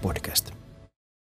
Podcast.